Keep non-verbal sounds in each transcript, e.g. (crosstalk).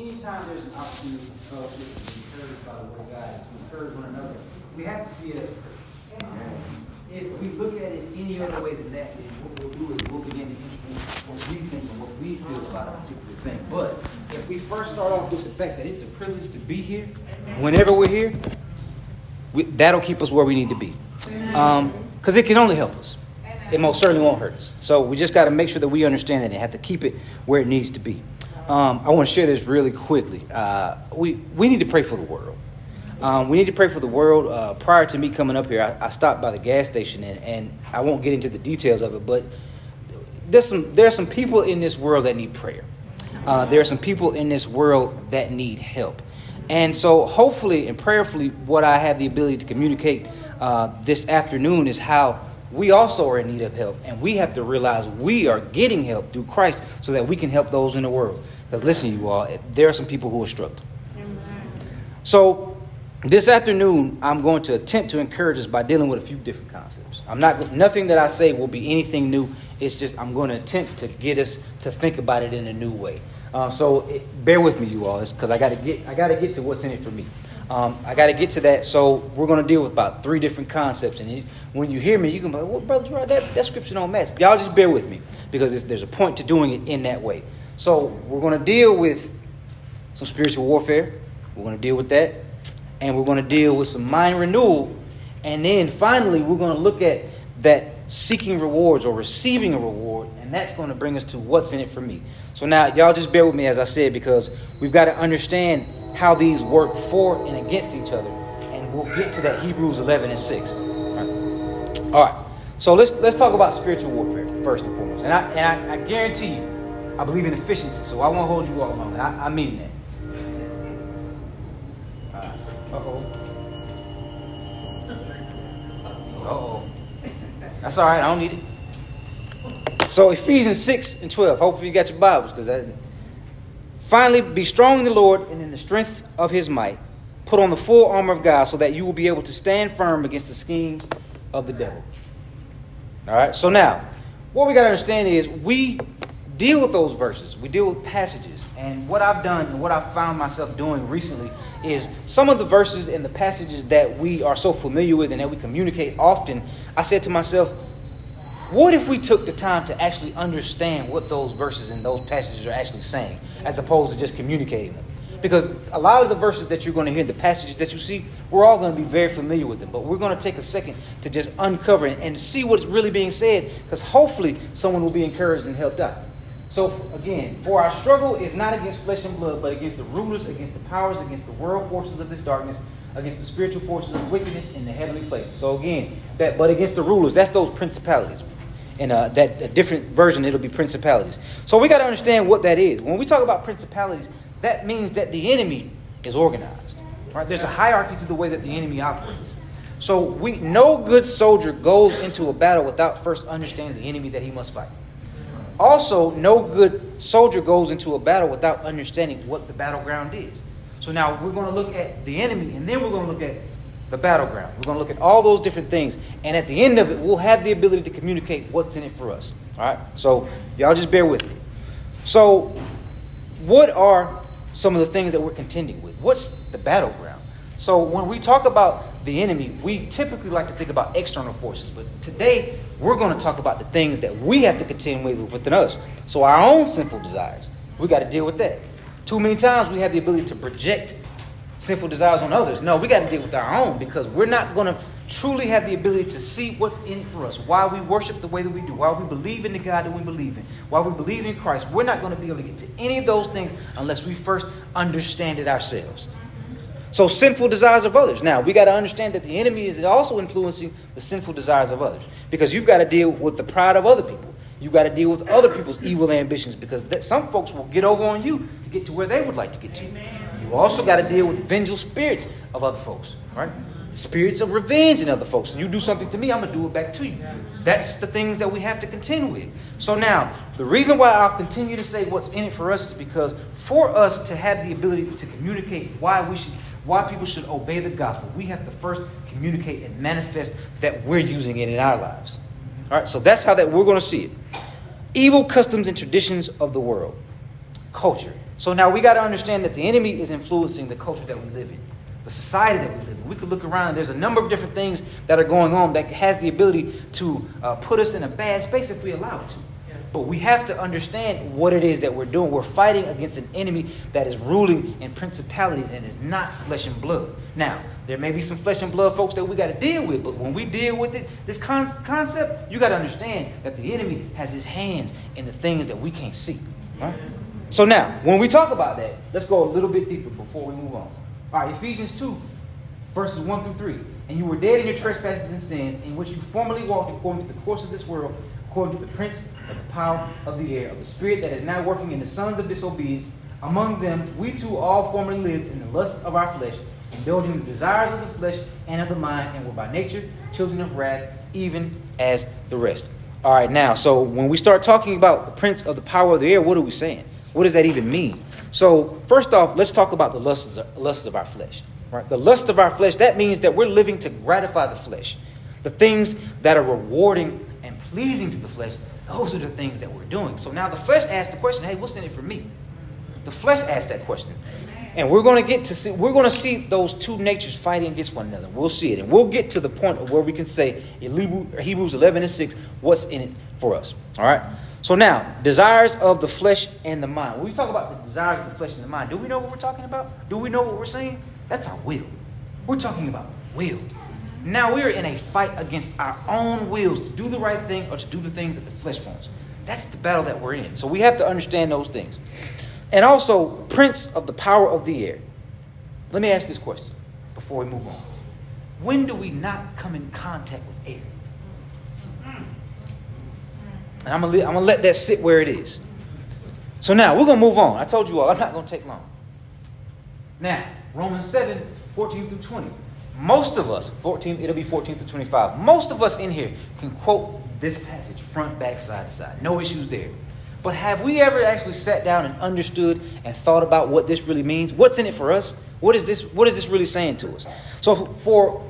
anytime there's an opportunity for fellowship to be encouraged by the word of God, to encourage one another, we have to see it If we look at it any other way than that, then what we'll do is we'll begin to influence what we think and what we feel about a particular thing. But if we first start off with the fact that it's a privilege to be here, whenever we're here, we, that'll keep us where we need to be. Because um, it can only help us. It most certainly won't hurt us. So we just got to make sure that we understand that and have to keep it where it needs to be. Um, I want to share this really quickly. Uh, we, we need to pray for the world. Um, we need to pray for the world. Uh, prior to me coming up here, I, I, stopped by the gas station, and, and I won't get into the details of it, but there's some, there are some people in this world that need prayer. Uh, there are some people in this world that need help. And so, hopefully and prayerfully, what I have the ability to communicate uh, this afternoon is how we also are in need of help. And we have to realize we are getting help through Christ so that we can help those in the world. Because listen, you all, there are some people who are struggling. So, this afternoon, I'm going to attempt to encourage us by dealing with a few different concepts. I'm not nothing that I say will be anything new. It's just I'm going to attempt to get us to think about it in a new way. Uh, so it, bear with me, you all, because I got to get I got to get to what's in it for me. Um, I got to get to that. So we're going to deal with about three different concepts. And when you hear me, you can be like, well, brother, that, that scripture don't match. Y'all just bear with me because there's a point to doing it in that way. So we're going to deal with some spiritual warfare. We're going to deal with that. And we're going to deal with some mind renewal. And then finally, we're going to look at that seeking rewards or receiving a reward. And that's going to bring us to what's in it for me. So now, y'all just bear with me, as I said, because we've got to understand how these work for and against each other. And we'll get to that Hebrews 11 and 6. All right. All right. So let's, let's talk about spiritual warfare first and foremost. And I, and I, I guarantee you, I believe in efficiency, so I won't hold you all long. I, I mean that. Uh oh. Uh oh. That's all right. I don't need it. So Ephesians 6 and 12. Hopefully you got your Bibles because that Finally, be strong in the Lord and in the strength of his might. Put on the full armor of God so that you will be able to stand firm against the schemes of the devil. All right, so now, what we got to understand is we deal with those verses, we deal with passages. And what I've done and what I've found myself doing recently is some of the verses and the passages that we are so familiar with and that we communicate often, I said to myself, what if we took the time to actually understand what those verses and those passages are actually saying, as opposed to just communicating them? Because a lot of the verses that you're going to hear, the passages that you see, we're all going to be very familiar with them. But we're going to take a second to just uncover it and see what's really being said, because hopefully someone will be encouraged and helped out. So, again, for our struggle is not against flesh and blood, but against the rulers, against the powers, against the world forces of this darkness, against the spiritual forces of wickedness in the heavenly places. So, again, that, but against the rulers, that's those principalities in a, uh, that a different version, it'll be principalities. So we got to understand what that is. When we talk about principalities, that means that the enemy is organized. Right? There's a hierarchy to the way that the enemy operates. So we no good soldier goes into a battle without first understanding the enemy that he must fight. Also, no good soldier goes into a battle without understanding what the battleground is. So now we're going to look at the enemy, and then we're going to look at the battleground. We're going to look at all those different things. And at the end of it, we'll have the ability to communicate what's in it for us. All right? So, y'all just bear with me. So, what are some of the things that we're contending with? What's the battleground? So, when we talk about the enemy, we typically like to think about external forces. But today, we're going to talk about the things that we have to contend with within us. So, our own sinful desires, we got to deal with that. Too many times we have the ability to project sinful desires on others. No, we got to deal with our own because we're not going to truly have the ability to see what's in for us, why we worship the way that we do, why we believe in the God that we believe in, why we believe in Christ. We're not going to be able to get to any of those things unless we first understand it ourselves. So, sinful desires of others. Now, we got to understand that the enemy is also influencing the sinful desires of others because you've got to deal with the pride of other people. You've got to deal with other people's evil ambitions because that, some folks will get over on you to get to where they would like to get to. You also got to deal with vengeful spirits of other folks, right? Spirits of revenge in other folks. You do something to me, I'm going to do it back to you. That's the things that we have to contend with. So now, the reason why I'll continue to say what's in it for us is because for us to have the ability to communicate why we should why people should obey the gospel, we have to first communicate and manifest that we're using it in our lives. All right, so that's how that we're going to see it. Evil customs and traditions of the world, culture, So now we got to understand that the enemy is influencing the culture that we live in, the society that we live in. We could look around and there's a number of different things that are going on that has the ability to uh, put us in a bad space if we allow it to. But we have to understand what it is that we're doing. We're fighting against an enemy that is ruling in principalities and is not flesh and blood. Now, there may be some flesh and blood folks that we got to deal with, but when we deal with it, this con- concept, you got to understand that the enemy has his hands in the things that we can't see. Right? So now, when we talk about that, let's go a little bit deeper before we move on. All right, Ephesians 2, verses 1 through 3. And you were dead in your trespasses and sins, in which you formerly walked according to the course of this world, according to the prince of the power of the air, of the spirit that is now working in the sons of disobedience. Among them, we too all formerly lived in the lusts of our flesh indulging the desires of the flesh and of the mind, and were by nature children of wrath, even as the rest. All right, now, so when we start talking about the prince of the power of the air, what are we saying? What does that even mean? So, first off, let's talk about the lusts of, lusts of our flesh. Right? The lust of our flesh, that means that we're living to gratify the flesh. The things that are rewarding pleasing to the flesh, those are the things that we're doing. So now the flesh asks the question, hey, what's in it for me? The flesh asks that question. And we're going to get to see, we're going to see those two natures fighting against one another. We'll see it. And we'll get to the point of where we can say in Hebrews 11 and 6, what's in it for us. All right? So now, desires of the flesh and the mind. When we talk about the desires of the flesh and the mind, do we know what we're talking about? Do we know what we're saying? That's our will. We're talking about will. Now we're in a fight against our own wills to do the right thing or to do the things that the flesh wants. That's the battle that we're in. So we have to understand those things and also prince of the power of the air. Let me ask this question before we move on. When do we not come in contact with air? And I'm going to let that sit where it is. So now we're going to move on. I told you all, I'm not going to take long. Now, Romans 7 14 through 20. Most of us, 14, it'll be 14 through 25. Most of us in here can quote this passage front, back, side to side. No issues there. But have we ever actually sat down and understood and thought about what this really means? What's in it for us? What is this, what is this really saying to us? So for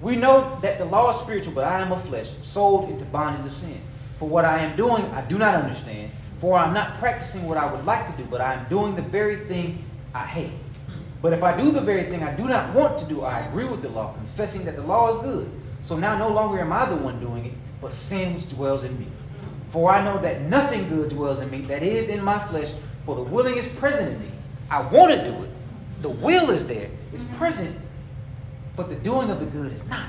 we know that the law is spiritual, but I am of flesh, sold into bondage of sin. For what I am doing, I do not understand. For I'm not practicing what I would like to do, but I am doing the very thing I hate. But if I do the very thing I do not want to do, I agree with the law, confessing that the law is good. So now no longer am I the one doing it, but sin which dwells in me. For I know that nothing good dwells in me, that is in my flesh, for the willing is present in me. I want to do it. The will is there, it's present, but the doing of the good is not.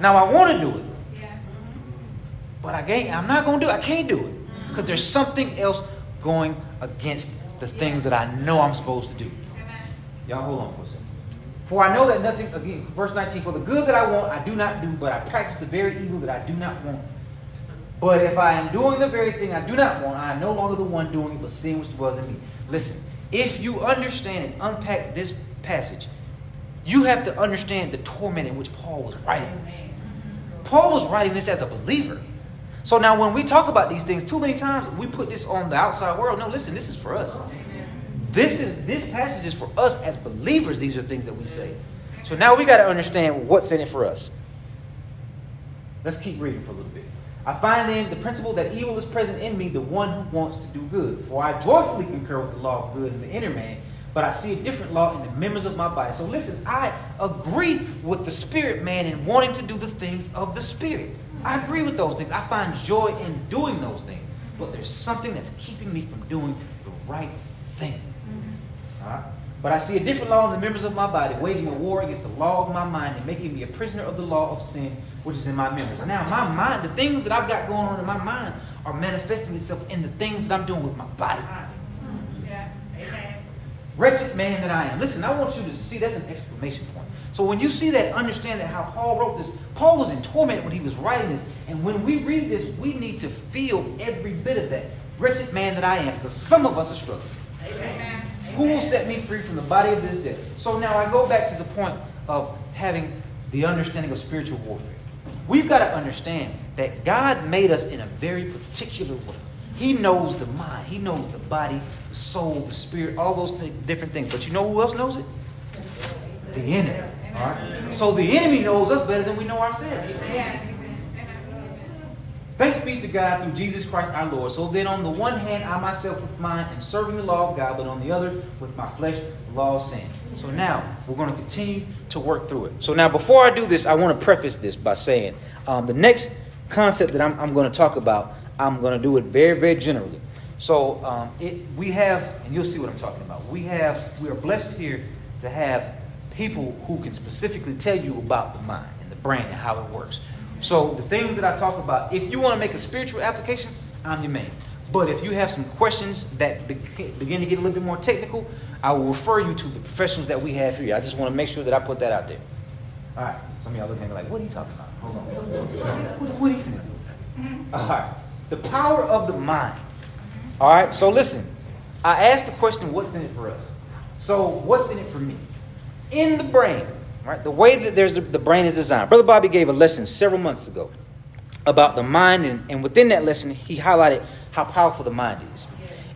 Now I want to do it, but I can't, I'm not going to do it. I can't do it because there's something else going against the things that I know I'm supposed to do. Y'all hold on for a second. For I know that nothing, again, verse 19, for the good that I want, I do not do, but I practice the very evil that I do not want. But if I am doing the very thing I do not want, I am no longer the one doing it, but sin which dwells in me. Listen, if you understand and unpack this passage, you have to understand the torment in which Paul was writing this. Paul was writing this as a believer. So now when we talk about these things, too many times we put this on the outside world. No, listen, this is for us. This is this passage is for us as believers. These are things that we say. So now we got to understand what's in it for us. Let's keep reading for a little bit. I find then the principle that evil is present in me, the one who wants to do good. For I joyfully concur with the law of good in the inner man, but I see a different law in the members of my body. So listen, I agree with the spirit man in wanting to do the things of the spirit. I agree with those things. I find joy in doing those things. But there's something that's keeping me from doing the right thing. But I see a different law in the members of my body, waging a war against the law of my mind and making me a prisoner of the law of sin, which is in my members. Now, my mind, the things that I've got going on in my mind, are manifesting itself in the things that I'm doing with my body. Wretched man that I am. Listen, I want you to see that's an exclamation point. So when you see that, understand that how Paul wrote this. Paul was in torment when he was writing this. And when we read this, we need to feel every bit of that. Wretched man that I am, because some of us are struggling. Amen. Who will set me free from the body of this death? So now I go back to the point of having the understanding of spiritual warfare. We've got to understand that God made us in a very particular way. He knows the mind, He knows the body, the soul, the spirit, all those th- different things. But you know who else knows it? The enemy. All right? So the enemy knows us better than we know ourselves. Thanks be to God through Jesus Christ our Lord. So then, on the one hand, I myself with mine am serving the law of God, but on the other, with my flesh, the law of sin. So now, we're going to continue to work through it. So now, before I do this, I want to preface this by saying um, the next concept that I'm, I'm going to talk about, I'm going to do it very, very generally. So um, it, we have, and you'll see what I'm talking about. We have, we are blessed here to have people who can specifically tell you about the mind and the brain and how it works. So the things that I talk about, if you want to make a spiritual application, I'm your man. But if you have some questions that begin to get a little bit more technical, I will refer you to the professionals that we have here. I just want to make sure that I put that out there. All right. Some of y'all looking at me like, what are you talking about? Hold on. What, what are you doing? All right. The power of the mind. All right. So listen, I asked the question, what's in it for us? So what's in it for me? In the brain, Right? The way that there's a, the brain is designed. Brother Bobby gave a lesson several months ago about the mind, and, and within that lesson, he highlighted how powerful the mind is.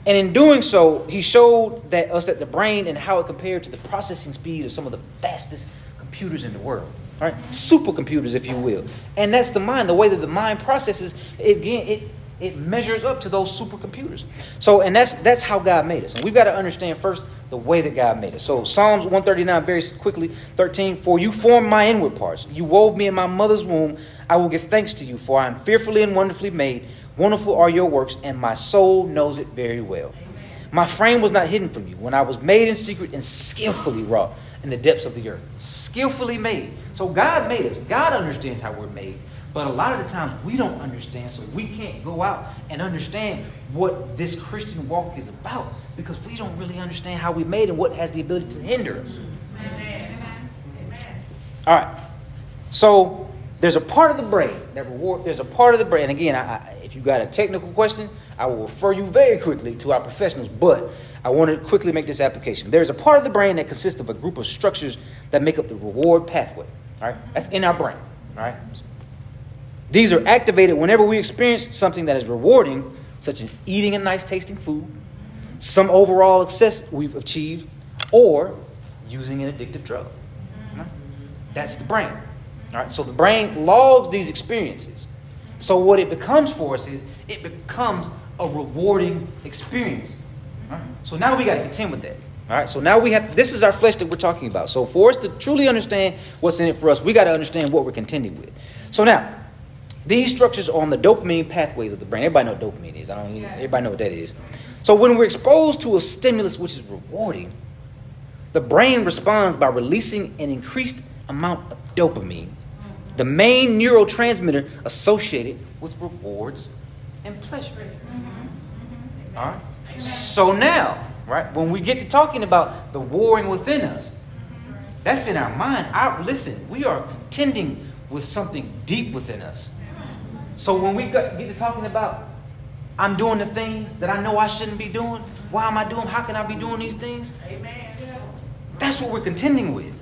And in doing so, he showed that us that the brain and how it compared to the processing speed of some of the fastest computers in the world. Right? Supercomputers, if you will. And that's the mind, the way that the mind processes, it, it, it measures up to those supercomputers. So, and that's that's how God made us. And we've got to understand first the way that God made us. So, Psalms 139, very quickly, 13, For you formed my inward parts. You wove me in my mother's womb. I will give thanks to you, for I am fearfully and wonderfully made. Wonderful are your works, and my soul knows it very well. My frame was not hidden from you when I was made in secret and skillfully wrought in the depths of the earth. Skillfully made. So God made us. God understands how we're made. But a lot of the times we don't understand, so we can't go out and understand what this Christian walk is about because we don't really understand how we made and what has the ability to hinder us. Amen. All right. So there's a part of the brain that reward. There's a part of the brain. Again, I, I, if you got a technical question, I will refer you very quickly to our professionals. But I want to quickly make this application. There's a part of the brain that consists of a group of structures that make up the reward pathway. All right, that's in our brain. All right. These are activated whenever we experience something that is rewarding, such as eating a nice tasting food, some overall success we've achieved, or using an addictive drug. That's the brain. All right, so the brain logs these experiences. So what it becomes for us is it becomes a rewarding experience. Right? So now we got to contend with that. All right, so now we have this is our flesh that we're talking about. So for us to truly understand what's in it for us, we got to understand what we're contending with. So now, these structures are on the dopamine pathways of the brain. Everybody know what dopamine is. I don't. Even, Everybody know what that is. So when we're exposed to a stimulus which is rewarding, the brain responds by releasing an increased amount of dopamine, the main neurotransmitter associated with rewards and pleasure. Mm-hmm. All right. So now, right, when we get to talking about the warring within us, that's in our mind. Our, listen, we are contending with something deep within us. So when we get to talking about I'm doing the things that I know I shouldn't be doing, why am I doing? How can I be doing these things? Amen. That's what we're contending with.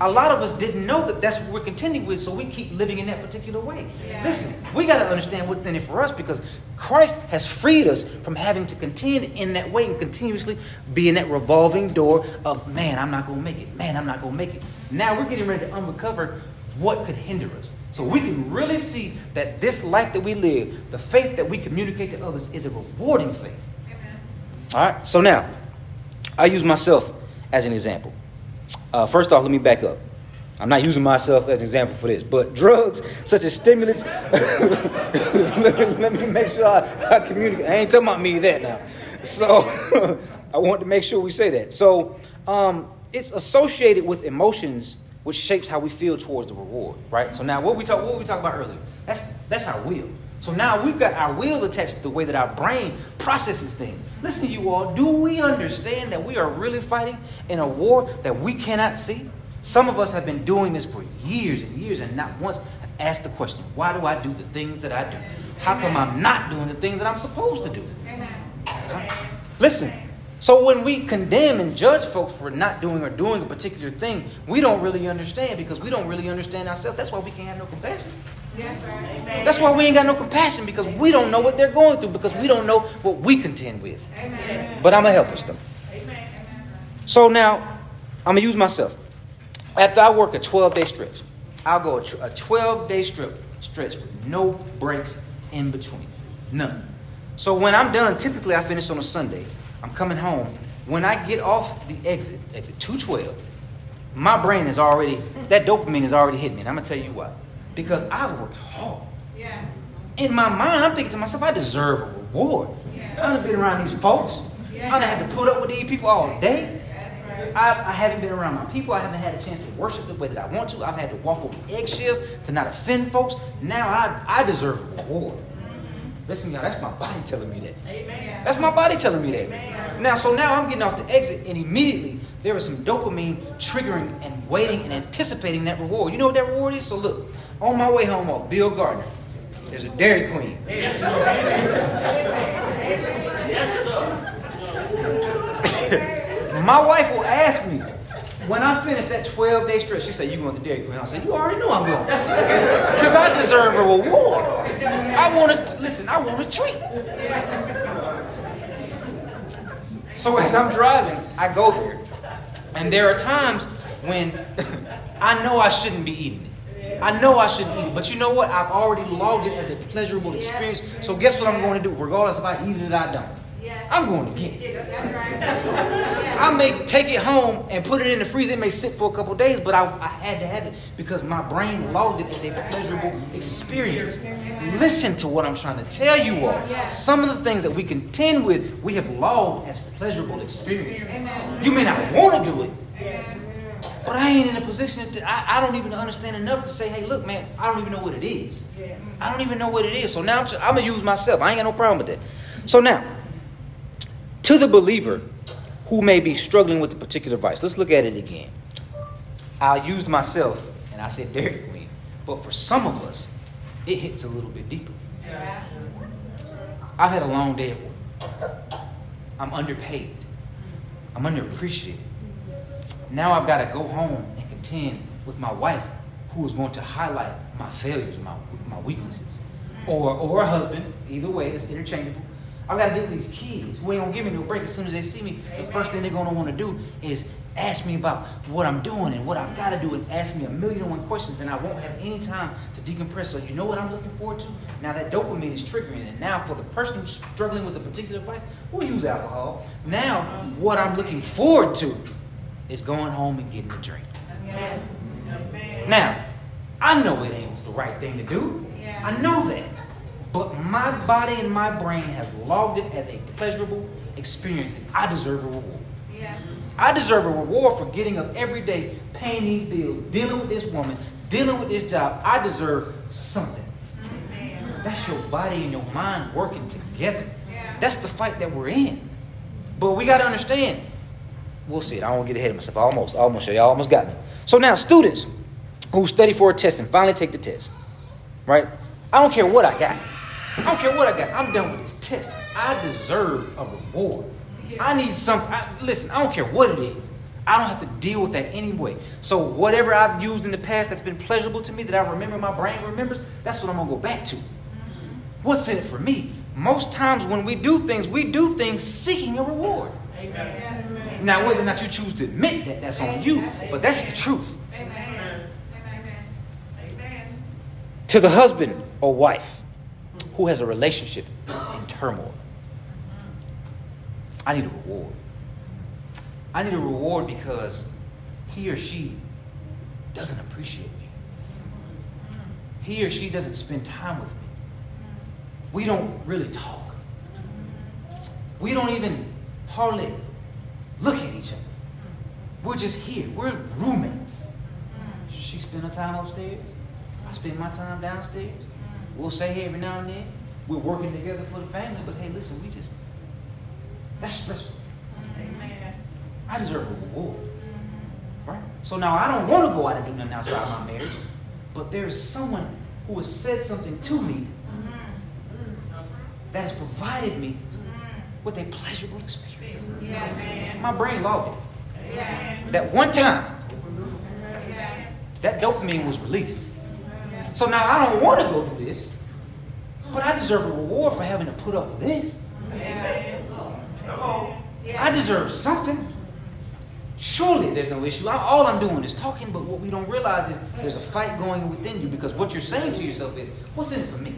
A lot of us didn't know that that's what we're contending with, so we keep living in that particular way. Yeah. Listen, we got to understand what's in it for us because Christ has freed us from having to contend in that way and continuously be in that revolving door of, man, I'm not going to make it. Man, I'm not going to make it. Now we're getting ready to uncover what could hinder us. So we can really see that this life that we live, the faith that we communicate to others, is a rewarding faith. Amen. All right, so now, I use myself as an example. Uh, first off, let me back up. I'm not using myself as an example for this, but drugs such as stimulants. (laughs) let, me, let, me, make sure I, I, communicate. I ain't talking about me that now. So (laughs) I want to make sure we say that. So um, it's associated with emotions which shapes how we feel towards the reward, right? So now what we talk what we talked about earlier, that's that's our will. So now we've got our will attached to the way that our brain processes things. Listen, you all, do we understand that we are really fighting in a war that we cannot see? Some of us have been doing this for years and years and not once have asked the question, why do I do the things that I do? How come I'm not doing the things that I'm supposed to do? Listen, so when we condemn and judge folks for not doing or doing a particular thing, we don't really understand because we don't really understand ourselves. That's why we can't have no compassion. Yes, That's why we ain't got no compassion because we don't know what they're going through because we don't know what we contend with. Amen. But I'm going to help us them. So now, I'm going to use myself. After I work a 12 day stretch, I'll go a 12 day strip, stretch with no breaks in between. None. So when I'm done, typically I finish on a Sunday. I'm coming home. When I get off the exit, exit 212, my brain is already, that dopamine is already hitting me. And I'm going to tell you why. Because I've worked hard. Yeah. In my mind, I'm thinking to myself, I deserve a reward. Yeah. I've been around these folks. Yeah. I've had to put up with these people all day. I, I, haven't been around my people. I haven't had a chance to worship the way that I want to. I've had to walk over eggshells to not offend folks. Now I, I deserve a reward. Listen, y'all, that's my body telling me that. Amen. That's my body telling me that. Amen. Now, so now I'm getting off the exit, and immediately there is some dopamine triggering and waiting and anticipating that reward. You know what that reward is? So look, on my way home off Bill Gardner, there's a Dairy Queen. Yes, sir. (coughs) my wife will ask me, when I finished that 12 day stretch, she said, You going to Dairy Queen? I said, You already know I'm going. (laughs) Because I deserve a reward. I want to, listen, I want a treat. So (laughs) as I'm driving, I go there. And there are times when (laughs) I know I shouldn't be eating it. I know I shouldn't eat it. But you know what? I've already logged it as a pleasurable experience. So guess what I'm going to do? Regardless if I eat it or I don't. I'm going to get it. I may take it home and put it in the freezer. It may sit for a couple days, but I, I, had to have it because my brain logged it as a pleasurable experience. Listen to what I'm trying to tell you all. Some of the things that we contend with, we have logged as pleasurable experiences. You may not want to do it, but I ain't in a position to, I, I don't even understand enough to say, hey, look, man, I don't even know what it is. I don't even know what it is. So now I'm, I'm going to use myself. I ain't got no problem with that. So now, to the believer who may be struggling with a particular vice, let's look at it again. I used myself and I said Dairy Queen, but for some of us, it hits a little bit deeper. I've had a long day at work. I'm underpaid. I'm underappreciated. Now I've got to go home and contend with my wife, who is going to highlight my failures, my, my weaknesses, or, or a husband, either way, it's interchangeable, I gotta deal with these kids ain't gonna give me no break as soon as they see me. The first thing they're gonna wanna do is ask me about what I'm doing and what I've gotta do and ask me a million and one questions and I won't have any time to decompress. So you know what I'm looking forward to? Now that dopamine is triggering and now for the person who's struggling with a particular vice, we'll use alcohol. Now what I'm looking forward to is going home and getting a drink. Yes. Now, I know it ain't the right thing to do. I know that. But my body and my brain has logged it as a pleasurable experience, and I deserve a reward. Yeah. I deserve a reward for getting up every day, paying these bills, dealing with this woman, dealing with this job. I deserve something. That's your body and your mind working together. Yeah. That's the fight that we're in. But we got to understand. We'll see it. I don't want to get ahead of myself. almost, almost, Show y'all almost got me. So now, students who study for a test and finally take the test, right? I don't care what I got. I don't care what I got. I'm done with this test. I deserve a reward. I need something. I, listen, I don't care what it is. I don't have to deal with that anyway. So whatever I've used in the past that's been pleasurable to me, that I remember, my brain remembers, that's what I'm gonna go back to. What's in it for me? Most times when we do things, we do things seeking a reward. Amen. Now, whether or not you choose to admit that, that's on you, but that's the truth. Amen. Amen. To the husband or wife, who has a relationship in turmoil. I need a reward. I need a reward because he or she doesn't appreciate me. He or she doesn't spend time with me. We don't really talk. We don't even hardly look at each other. We're just here. We're roommates. She spend her time upstairs. I spend my time downstairs. We'll say hey every now and then. We're working together for the family, but hey, listen, we just that's stressful. Amen. I deserve a reward. Mm-hmm. Right? So now I don't want to go out and do nothing outside of my marriage, but there's someone who has said something to me mm-hmm. that has provided me with a pleasurable experience. Yeah, my brain logged it. Yeah. That one time, that dopamine was released. So now I don't want to go do this, but I deserve a reward for having to put up with this. I deserve something. Surely there's no issue. All I'm doing is talking, but what we don't realize is there's a fight going within you because what you're saying to yourself is, what's in it for me?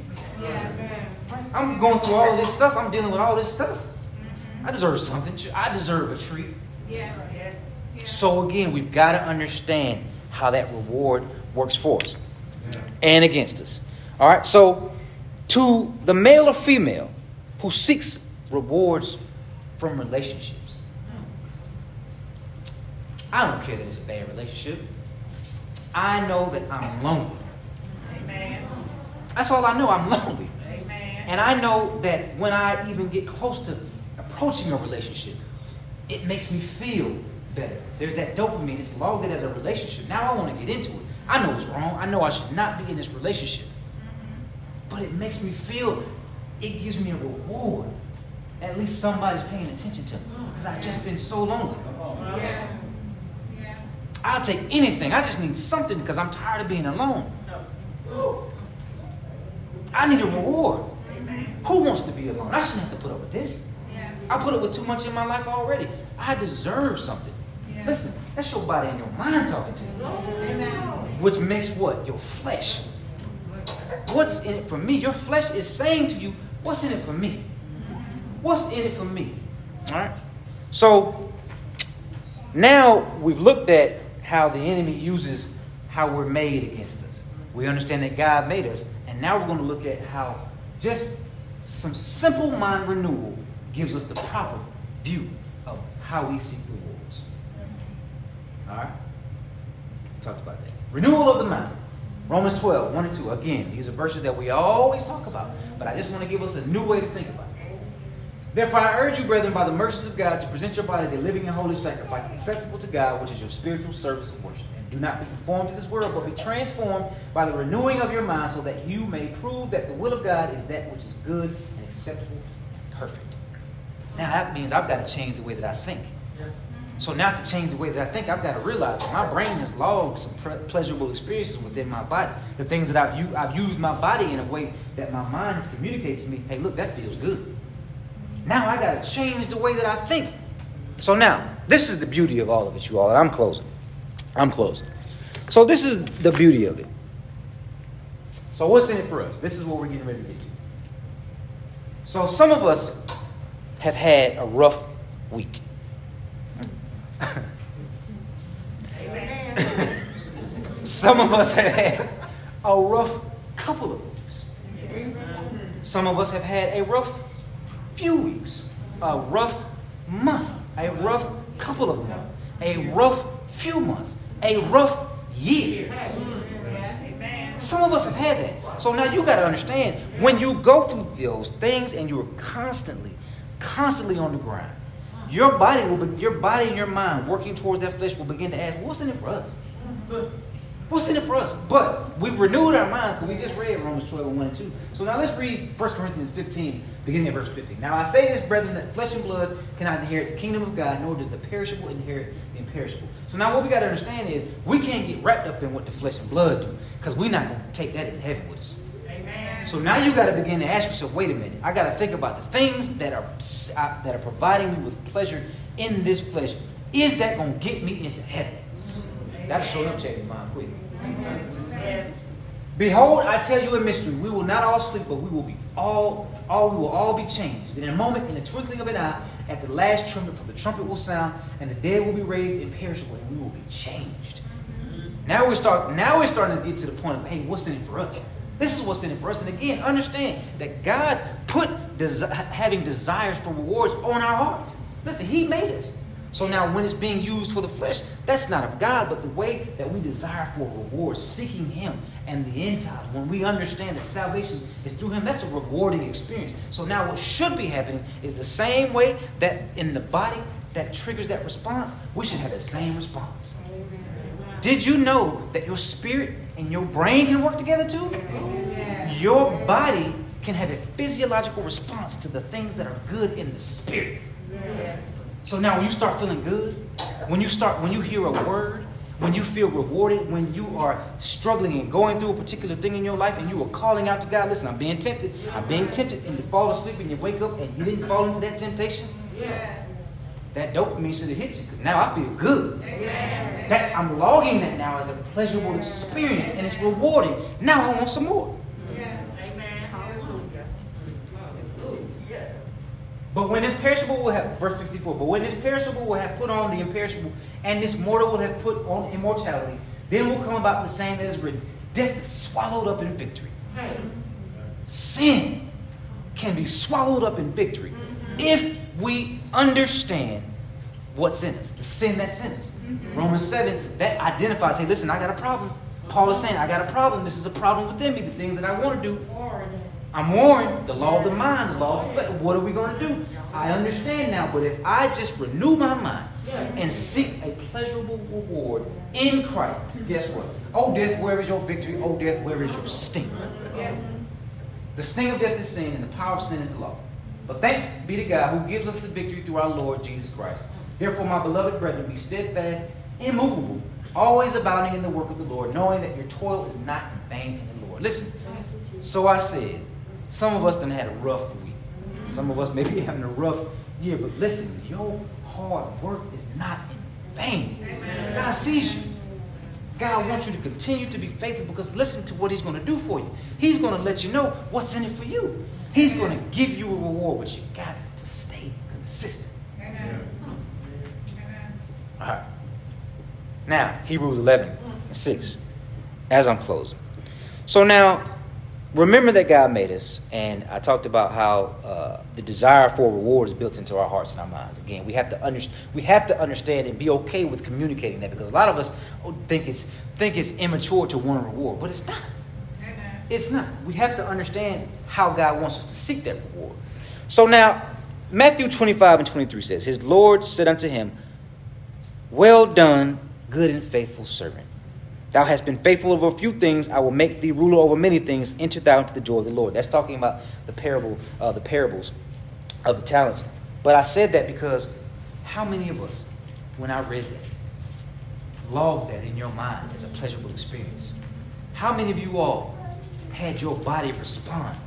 I'm going through all this stuff. I'm dealing with all this stuff. I deserve something. I deserve a treat. Yeah. Yes. So again, we've got to understand how that reward works for us and against us. All right. So to the male or female who seeks rewards from relationships, I don't care that it's a bad relationship. I know that I'm lonely. Amen. That's all I know. I'm lonely. Amen. And I know that when I even get close to approaching a relationship, it makes me feel better. There's that dopamine. It's logged as a relationship. Now I want to get into it. I know it's wrong. I know I should not be in this relationship. Mm-hmm. But it makes me feel, it gives me a reward. At least somebody's paying attention to me. Oh, because I've just been so lonely. Oh, oh, yeah. Yeah. I'll take anything. I just need something because I'm tired of being alone. I need a reward. Amen. Who wants to be alone? I shouldn't have to put up with this. Yeah. I put up with too much in my life already. I deserve something. Listen, that's your body and your mind talking to you. Which makes what? Your flesh. What's in it for me? Your flesh is saying to you, what's in it for me? What's in it for me? All right? So now we've looked at how the enemy uses how we're made against us. We understand that God made us, and now we're going to look at how just some simple mind renewal gives us the proper view of how we see rewards. All right? Talked about that. Renewal of the mind. Romans 12, 1 and 2. Again, these are verses that we always talk about, but I just want to give us a new way to think about it. Therefore, I urge you, brethren, by the mercies of God, to present your bodies a living and holy sacrifice, acceptable to God, which is your spiritual service of worship. And do not be conformed to this world, but be transformed by the renewing of your mind, so that you may prove that the will of God is that which is good and acceptable and perfect. Now, that means I've got to change the way that I think. So now to change the way that I think, I've got to realize that my brain has logged some pre- pleasurable experiences within my body. The things that I've, u- I've used my body in a way that my mind has communicated to me, hey, look, that feels good. Now I got to change the way that I think. So now, this is the beauty of all of it, you all. And I'm closing. I'm closing. So this is the beauty of it. So what's in it for us? This is what we're getting ready to get to. So some of us have had a rough week. Some of us have had a rough couple of weeks. Some of us have had a rough few weeks, a rough month, a rough couple of months, a rough few months, a rough year. Some of us have had that. So now you got to understand when you go through those things and you're constantly, constantly on the grind, your body will be, your body and your mind working towards that flesh will begin to ask, what's in it for us? What's in it for us? But we've renewed our minds because we just read Romans 12 1 and 2. So now let's read 1 Corinthians 15, beginning at verse 15. Now I say this, brethren, that flesh and blood cannot inherit the kingdom of God, nor does the perishable inherit the imperishable. So now what we got to understand is we can't get wrapped up in what the flesh and blood do because we're not going to take that in heaven with us. So now you got to begin to ask yourself, wait a minute, I got to think about the things that are uh, that are providing me with pleasure in this flesh. Is that going to get me into heaven? That'll show up check your mind quick. Behold, I tell you a mystery. We will not all sleep, but we will be all, all we will all be changed. In a moment, in the twinkling of an eye, at the last trumpet, for the trumpet will sound, and the dead will be raised imperishable, and we will be changed. Now we start. Now we're starting to get to the point of, hey, what's in it for us? This is what's in it for us. And again, understand that God put desi- having desires for rewards on our hearts. Listen, He made us. So now, when it's being used for the flesh, that's not of God, but the way that we desire for rewards, seeking Him and the end times. When we understand that salvation is through Him, that's a rewarding experience. So now, what should be happening is the same way that in the body that triggers that response, we should have the same response. Did you know that your spirit and your brain can work together too? Your body can have a physiological response to the things that are good in the spirit. So now when you start feeling good, when you start when you hear a word, when you feel rewarded, when you are struggling and going through a particular thing in your life and you are calling out to God, listen, I'm being tempted, I'm being tempted, and you fall asleep and you wake up and you didn't fall into that temptation, Yeah. That dopamine should have hit you because now I feel good. That I'm logging that now as a pleasurable experience and it's rewarding. Now I want some more. Yeah. Amen. But when this perishable will have, verse 54, but when this perishable will have put on the imperishable, and this mortal will have put on immortality, then will come about the same that is written Death is swallowed up in victory. Sin can be swallowed up in victory if we understand what's in us, the sin that's in us. Mm-hmm. Romans 7, that identifies, hey, listen, I got a problem. Paul is saying, I got a problem. This is a problem within me, the things that I want to do. I'm warned, the law of the mind, the law of the flesh. What are we going to do? I understand now, but if I just renew my mind and seek a pleasurable reward in Christ, guess what? Oh, death, where is your victory? Oh, death, where is your sting? The sting of death is sin, and the power of sin is the law. But thanks be to God who gives us the victory through our Lord Jesus Christ. Therefore, my beloved brethren, be steadfast, immovable, always abounding in the work of the Lord, knowing that your toil is not in vain in the Lord. Listen, so I said, some of us done had a rough week. Some of us may be (laughs) having a rough year, but listen, your hard work is not in vain. God sees you. God wants you to continue to be faithful because listen to what He's going to do for you. He's going to let you know what's in it for you. He's going to give you a reward, but you got to stay consistent. All right. Now, Hebrews 11 and 6, as I'm closing. So now, remember that God made us, and I talked about how uh, the desire for reward is built into our hearts and our minds. Again, we have to under, we have to understand and be okay with communicating that because a lot of us think it's think it's immature to want a reward, but it's not. It's not. We have to understand how God wants us to seek that reward. So now, Matthew 25 and 23 says, His Lord said unto him, Well done, good and faithful servant. Thou hast been faithful over a few things. I will make thee ruler over many things. Enter thou into the joy of the Lord. That's talking about the parable, uh, the parables of the talents. But I said that because how many of us, when I read that, logged that in your mind as a pleasurable experience? How many of you all had your body respond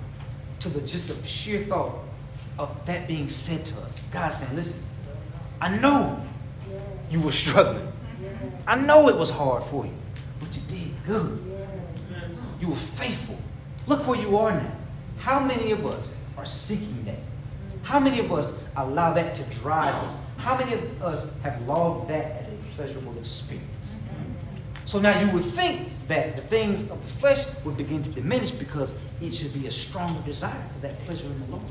to the just the sheer thought of that being said to us? God saying, "Listen, I know you were struggling. I know it was hard for you." but you did good. You were faithful. Look where you are now. How many of us are seeking that? How many of us allow that to drive us? How many of us have logged that as a pleasurable experience? So now you would think that the things of the flesh would begin to diminish because it should be a stronger desire for that pleasure in the Lord.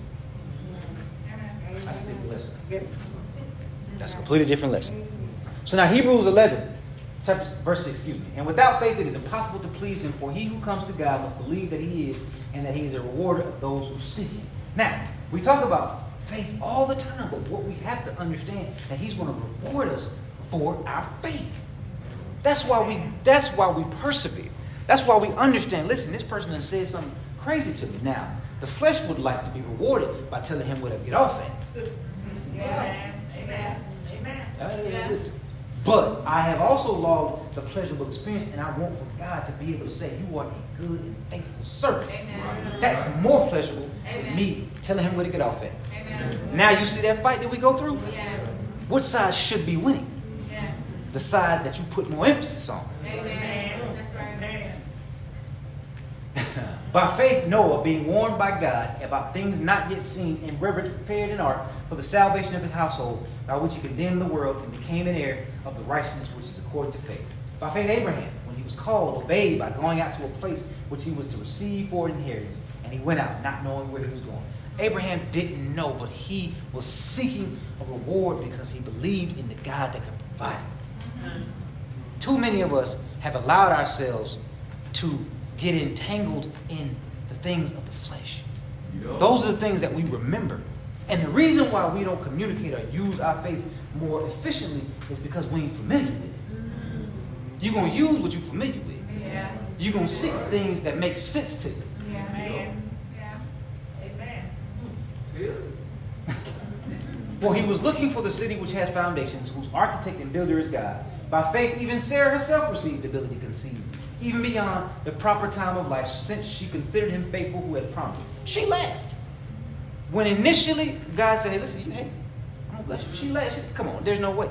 That's a different lesson. That's a completely different lesson. So now Hebrews 11 chapter, verse 6, excuse me. And without faith it is impossible to please him, for he who comes to God must believe that he is, and that he is a rewarder of those who seek him. Now, we talk about faith all the time, but what we have to understand that he's going to reward us for our faith. That's why we that's why we persevere. That's why we understand. Listen, this person has said something crazy to me. Now, the flesh would like to be rewarded by telling him where to get off at. (laughs) Yeah. Amen. Amen. Amen. Listen. But I have also logged the pleasurable experience, and I want for God to be able to say, You are a good and faithful servant. Amen. That's more pleasurable Amen. than me telling him where to get off at. Amen. Now you see that fight that we go through? Yeah. Which side should be winning? The side that you put more emphasis on. By faith, Noah, being warned by God about things not yet seen, in reverence prepared an ark for the salvation of his household, by which he condemned the world and became an heir of the righteousness which is according to faith. By faith, Abraham, when he was called, obeyed by going out to a place which he was to receive for an inheritance, and he went out not knowing where he was going. Abraham didn't know, but he was seeking a reward because he believed in the God that could provide it. Too many of us have allowed ourselves to get entangled in the things of the flesh. Those are the things that we remember. And the reason why we don't communicate or use our faith more efficiently is because we ain't familiar with it. Mm-hmm. You're going to use what you're familiar with. Yeah. You're going to seek things that make sense to you. Yeah. Amen. Yeah. Amen. For he was looking for the city which has foundations, whose architect and builder is God. By faith, even Sarah herself received the ability to conceive, even beyond the proper time of life, since she considered him faithful who had promised. She laughed. When initially God said, Hey, listen, you, hey, I'm gonna bless you. She laughed. She said, Come on, there's no way.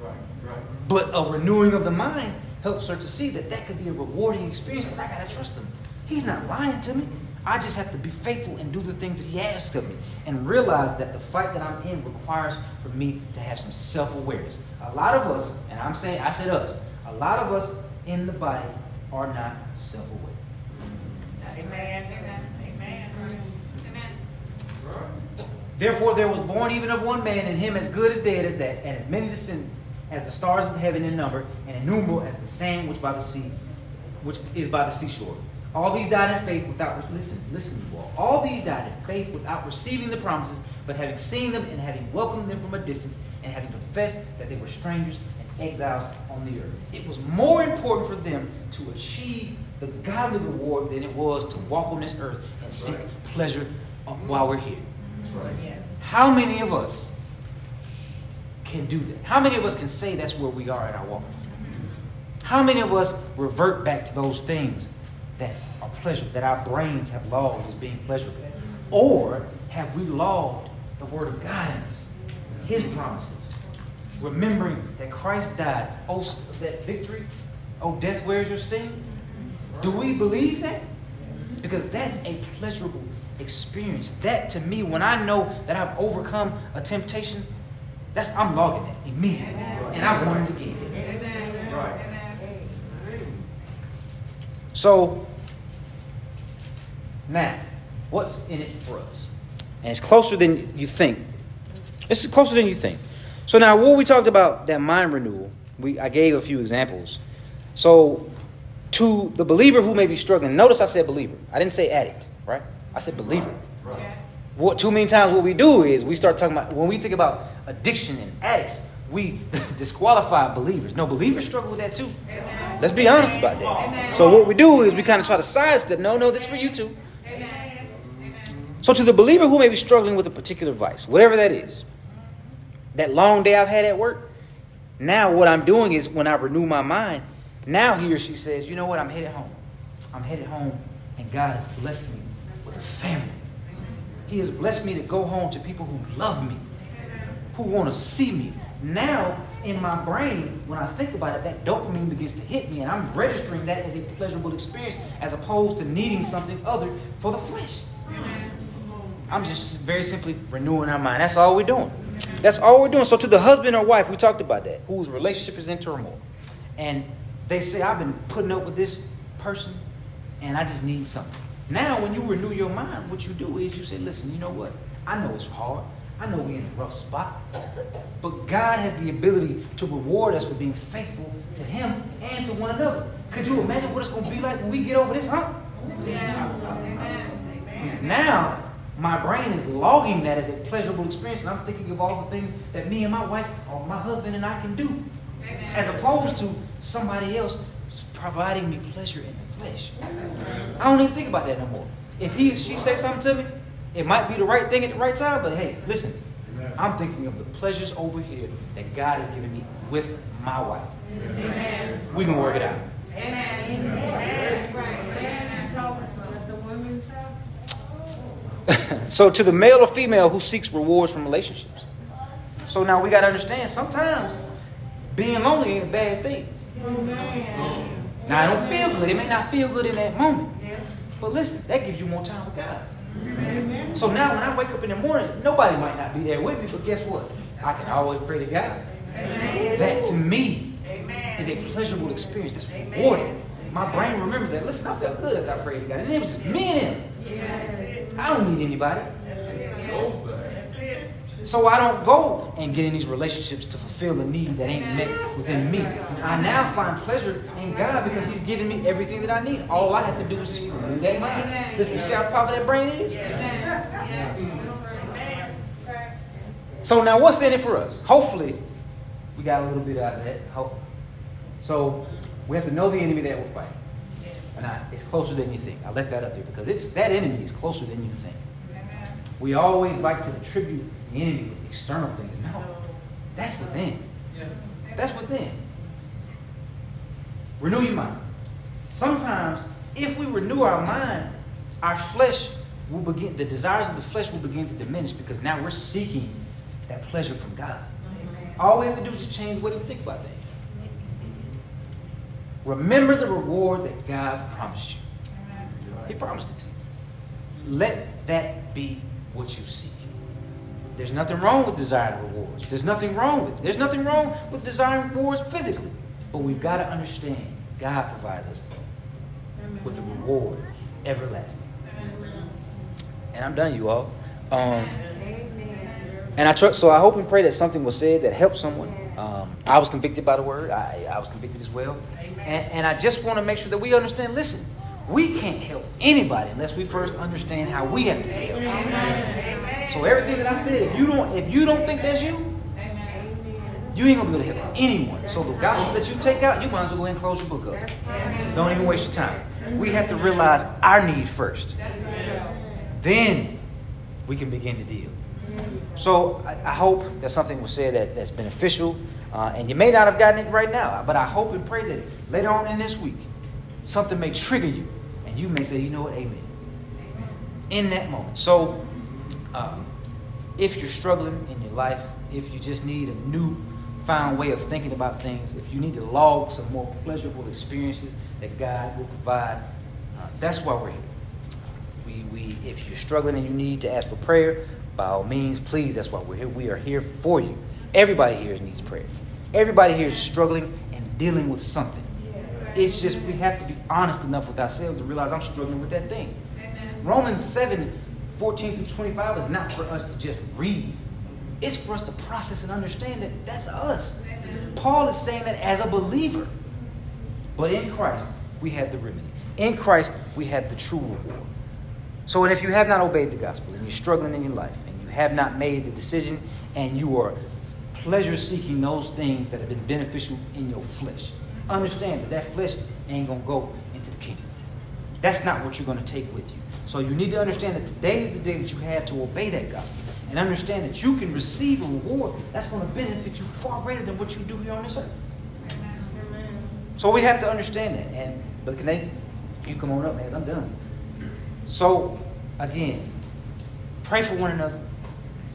Right, right. But a renewing of the mind helps her to see that that could be a rewarding experience, but I gotta trust him. He's not lying to me. I just have to be faithful and do the things that He asks of me and realize that the fight that I'm in requires for me to have some self awareness. A lot of us, and I'm saying, I said us, a lot of us in the body are not self aware. Amen. Amen. Amen. Therefore, there was born even of one man, and him as good as dead as that, and as many descendants as the stars of heaven in number, and innumerable as the sand which by the sea, which is by the seashore. All these died in faith without listen, listen, you all. All these died in faith without receiving the promises, but having seen them and having welcomed them from a distance, and having confessed that they were strangers and exiles on the earth. It was more important for them to achieve the godly reward than it was to walk on this earth and seek pleasure uh, while we're here. Yes. How many of us can do that? How many of us can say that's where we are in our walk? How many of us revert back to those things that are pleasure, that our brains have logged as being pleasurable? Or have we logged the Word of God in us, His promises, remembering that Christ died, oh, that victory, oh, death, where's your sting? Do we believe that? Because that's a pleasurable experience. That to me, when I know that I've overcome a temptation, that's I'm logging that immediately. And I want it again. So now, what's in it for us? And it's closer than you think. It's closer than you think. So now, what we talked about that mind renewal, we I gave a few examples. So to the believer who may be struggling, notice I said believer. I didn't say addict, right? I said believer. What too many times what we do is we start talking about when we think about addiction and addicts, we (laughs) disqualify believers. No, believers struggle with that too. Amen. Let's be honest about that. Amen. So what we do is we kind of try to sidestep. No, no, this is for you too. Amen. So to the believer who may be struggling with a particular vice, whatever that is, that long day I've had at work, now what I'm doing is when I renew my mind, now he or she says, you know what, I'm headed home. I'm headed home, and God has blessed me with a family. He has blessed me to go home to people who love me, who want to see me. Now, in my brain, when I think about it, that dopamine begins to hit me, and I'm registering that as a pleasurable experience as opposed to needing something other for the flesh. I'm just very simply renewing our mind. That's all we're doing. That's all we're doing. So, to the husband or wife, we talked about that, whose relationship is in turmoil. And they say, I've been putting up with this person, and I just need something. Now, when you renew your mind, what you do is you say, listen, you know what? I know it's hard. I know we're in a rough spot. But God has the ability to reward us for being faithful to Him and to one another. Could you imagine what it's going to be like when we get over this hump? Amen. Amen. Now, my brain is logging that as a pleasurable experience, and I'm thinking of all the things that me and my wife or my husband and I can do, as opposed to somebody else providing me pleasure in the flesh. I don't even think about that no more. If he she says something to me, it might be the right thing at the right time, but hey, listen, I'm thinking of the pleasures over here that God has given me with my wife. We can work it out. So to the male or female who seeks rewards from relationships. So now we got to understand sometimes being lonely ain't a bad thing. Now I don't feel good. It may not feel good in that moment. But listen, that gives you more time with God. So now when I wake up in the morning, nobody might not be there with me, but guess what? I can always pray to God. That to me is a pleasurable experience that's rewarding. My brain remembers that. Listen, I felt good after I prayed to God. And it was just me and him. I don't need anybody. So I don't go and get in these relationships to fulfill the need that ain't met within me. I now find pleasure in God because He's giving me everything that I need. All I have to do is just renew that mind. Listen, you see how powerful that brain is? So now what's in it for us? Hopefully, we got a little bit out of that. Hope. So we have to know the enemy that we're fighting. And I, it's closer than you think. I left that up there because it's that enemy is closer than you think. We always like to attribute the enemy with external things. No, that's within. Yeah. That's within. Renew your mind. Sometimes, if we renew our mind, our flesh will begin, the desires of the flesh will begin to diminish because now we're seeking that pleasure from God. All we have to do is just change way we think about things. Remember the reward that God promised you. He promised it to you. let that be what you seek. There's nothing wrong with desiring rewards. There's nothing wrong with There's nothing wrong with desiring rewards physically. But we've got to understand God provides us with a reward everlasting. And I'm done, you all. Um, and I trust, so I hope and pray that something was said that helped someone. Um, I was convicted by the word. I, I was convicted as well. And, and I just want to make sure that we understand. Listen, we can't help anybody unless we first understand how we have to help. So everything that I said, if you don't, if you don't think that's you, you ain't gonna be able to help anyone. So the gospel that you take out, you might as well go ahead and close your book up. Don't even waste your time. We have to realize our need first. Then we can begin to deal. So I, I hope that something was said that, that's beneficial. Uh, and you may not have gotten it right now, but I hope and pray that later on in this week, something may trigger you. And you may say, you know what, amen. amen. In that moment. So uh, if you're struggling in your life, if you just need a new found way of thinking about things, if you need to log some more pleasurable experiences that God will provide, uh, that's why we're here. We, we, if you're struggling and you need to ask for prayer, by all means, please, that's why we're here. We are here for you. Everybody here needs prayer. Everybody here is struggling and dealing with something. It's just we have to be honest enough with ourselves to realize I'm struggling with that thing. Romans 7 14 through 25 is not for us to just read, it's for us to process and understand that that's us. Paul is saying that as a believer. But in Christ, we have the remedy. In Christ, we have the true reward. So, and if you have not obeyed the gospel and you're struggling in your life and you have not made the decision and you are pleasure seeking those things that have been beneficial in your flesh, understand that that flesh ain't going to go into the kingdom. That's not what you're going to take with you. So you need to understand that today is the day that you have to obey that gospel and understand that you can receive a reward that's going to benefit you far greater than what you do here on this earth. So we have to understand that. And but can they? You come on up, man. I'm done. So, again, pray for one another.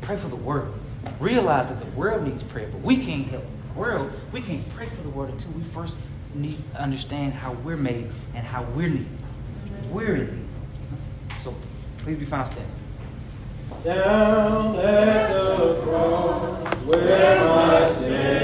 Pray for the world. Realize that the world needs prayer, but we can't help world. We can't pray for the world until we first need understand how we're made and how we're needed. We're in. So, please be found standing. Down at the cross where my Savior